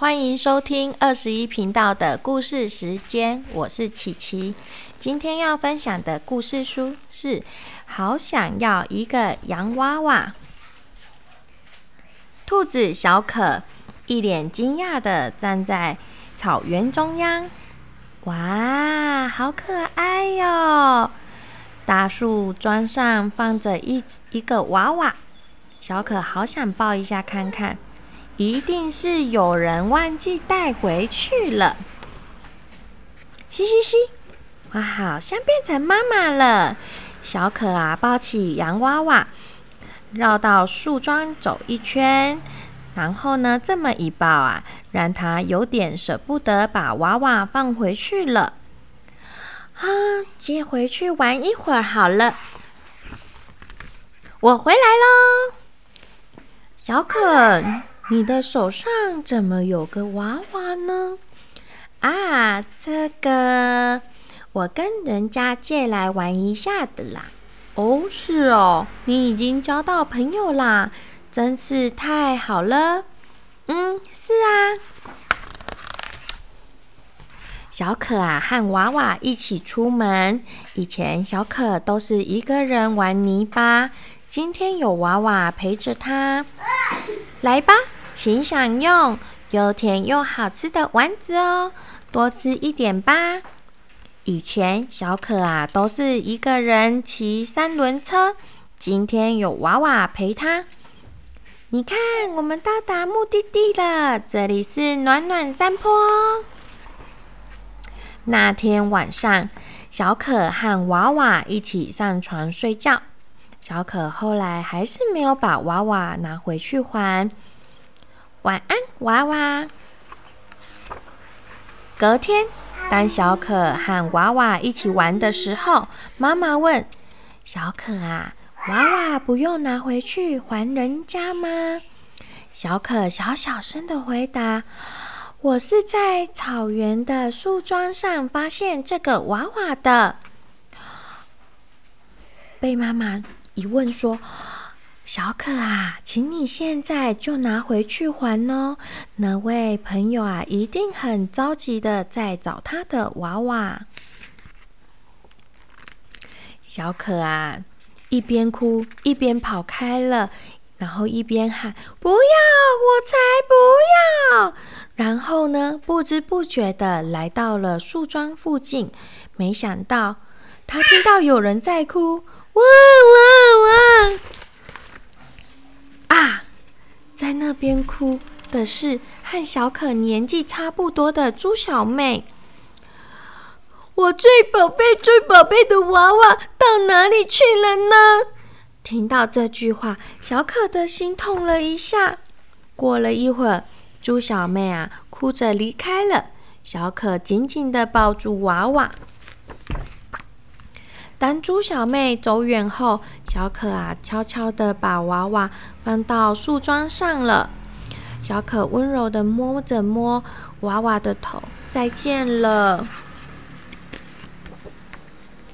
欢迎收听二十一频道的故事时间，我是琪琪。今天要分享的故事书是《好想要一个洋娃娃》。兔子小可一脸惊讶的站在草原中央，哇，好可爱哟！大树桩上放着一一个娃娃，小可好想抱一下看看。一定是有人忘记带回去了。嘻嘻嘻，我好像变成妈妈了。小可啊，抱起洋娃娃，绕到树桩走一圈，然后呢，这么一抱啊，让他有点舍不得把娃娃放回去了。啊，接回去玩一会儿好了。我回来喽，小可。你的手上怎么有个娃娃呢？啊，这个我跟人家借来玩一下的啦。哦，是哦，你已经交到朋友啦，真是太好了。嗯，是啊。小可啊，和娃娃一起出门。以前小可都是一个人玩泥巴，今天有娃娃陪着他，来吧。请享用又甜又好吃的丸子哦，多吃一点吧。以前小可啊都是一个人骑三轮车，今天有娃娃陪他。你看，我们到达目的地了，这里是暖暖山坡。那天晚上，小可和娃娃一起上床睡觉。小可后来还是没有把娃娃拿回去还。晚安，娃娃。隔天，当小可和娃娃一起玩的时候，妈妈问小可啊：“娃娃不用拿回去还人家吗？”小可小小声的回答：“我是在草原的树桩上发现这个娃娃的。”被妈妈一问说。小可啊，请你现在就拿回去还哦。那位朋友啊，一定很着急的在找他的娃娃。小可啊，一边哭一边跑开了，然后一边喊：“不要，我才不要！”然后呢，不知不觉的来到了树桩附近。没想到，他听到有人在哭：“汪汪汪！”在那边哭的是和小可年纪差不多的猪小妹。我最宝贝、最宝贝的娃娃到哪里去了呢？听到这句话，小可的心痛了一下。过了一会儿，猪小妹啊，哭着离开了。小可紧紧的抱住娃娃。当猪小妹走远后，小可啊悄悄的把娃娃放到树桩上了。小可温柔的摸着摸娃娃的头，再见了。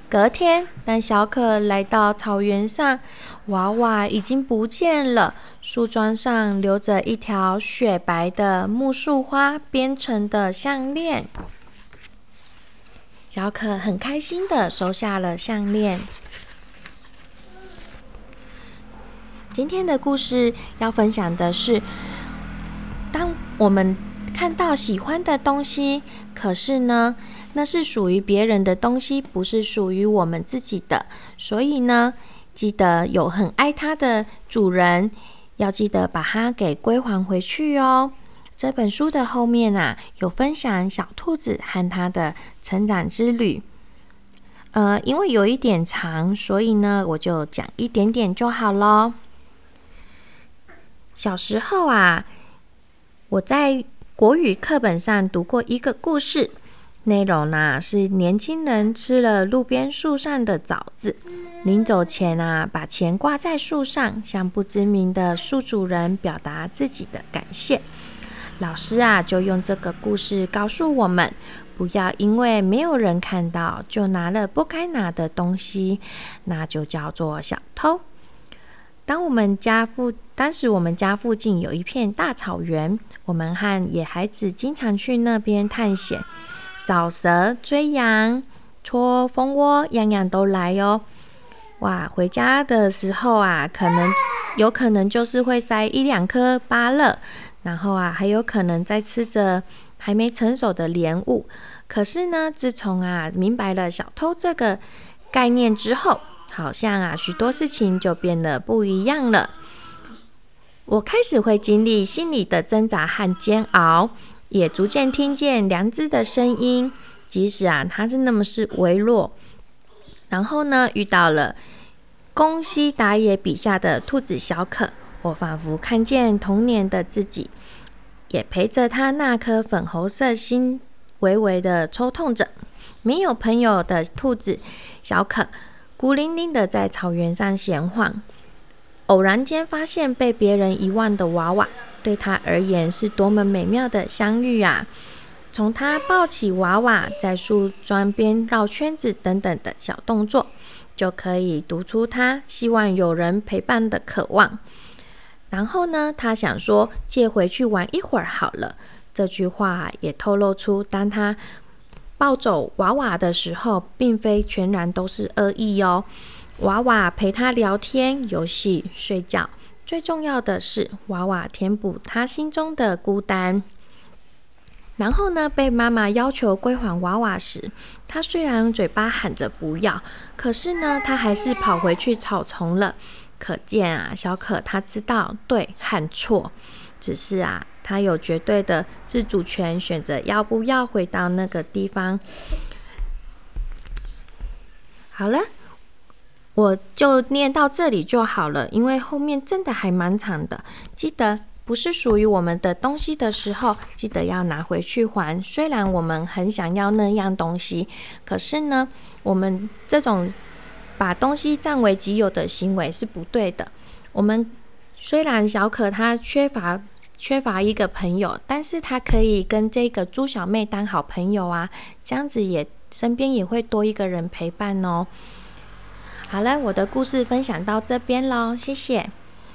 隔天，当小可来到草原上，娃娃已经不见了。树桩上留着一条雪白的木树花编成的项链。小可很开心的收下了项链。今天的故事要分享的是：当我们看到喜欢的东西，可是呢，那是属于别人的东西，不是属于我们自己的。所以呢，记得有很爱它的主人，要记得把它给归还回去哦。这本书的后面啊，有分享小兔子和它的成长之旅。呃，因为有一点长，所以呢，我就讲一点点就好咯。小时候啊，我在国语课本上读过一个故事，内容呢是年轻人吃了路边树上的枣子，临走前啊，把钱挂在树上，向不知名的树主人表达自己的感谢。老师啊，就用这个故事告诉我们：不要因为没有人看到，就拿了不该拿的东西，那就叫做小偷。当我们家附当时我们家附近有一片大草原，我们和野孩子经常去那边探险，找蛇、追羊、戳蜂窝，样样都来哟。哇，回家的时候啊，可能有可能就是会塞一两颗芭乐，然后啊，还有可能在吃着还没成熟的莲雾。可是呢，自从啊明白了小偷这个概念之后，好像啊许多事情就变得不一样了。我开始会经历心理的挣扎和煎熬，也逐渐听见良知的声音，即使啊它是那么是微弱。然后呢，遇到了宫西达也笔下的兔子小可，我仿佛看见童年的自己，也陪着他那颗粉红色心微微的抽痛着。没有朋友的兔子小可，孤零零的在草原上闲晃。偶然间发现被别人遗忘的娃娃，对他而言是多么美妙的相遇啊！从他抱起娃娃，在树桩边绕圈子等等的小动作，就可以读出他希望有人陪伴的渴望。然后呢，他想说借回去玩一会儿好了。这句话也透露出，当他抱走娃娃的时候，并非全然都是恶意哦。娃娃陪他聊天、游戏、睡觉，最重要的是娃娃填补他心中的孤单。然后呢，被妈妈要求归还娃娃时，他虽然嘴巴喊着不要，可是呢，他还是跑回去草丛了。可见啊，小可他知道对和错，只是啊，他有绝对的自主权，选择要不要回到那个地方。好了，我就念到这里就好了，因为后面真的还蛮长的，记得。不是属于我们的东西的时候，记得要拿回去还。虽然我们很想要那样东西，可是呢，我们这种把东西占为己有的行为是不对的。我们虽然小可她缺乏缺乏一个朋友，但是她可以跟这个猪小妹当好朋友啊，这样子也身边也会多一个人陪伴哦。好了，我的故事分享到这边喽，谢谢。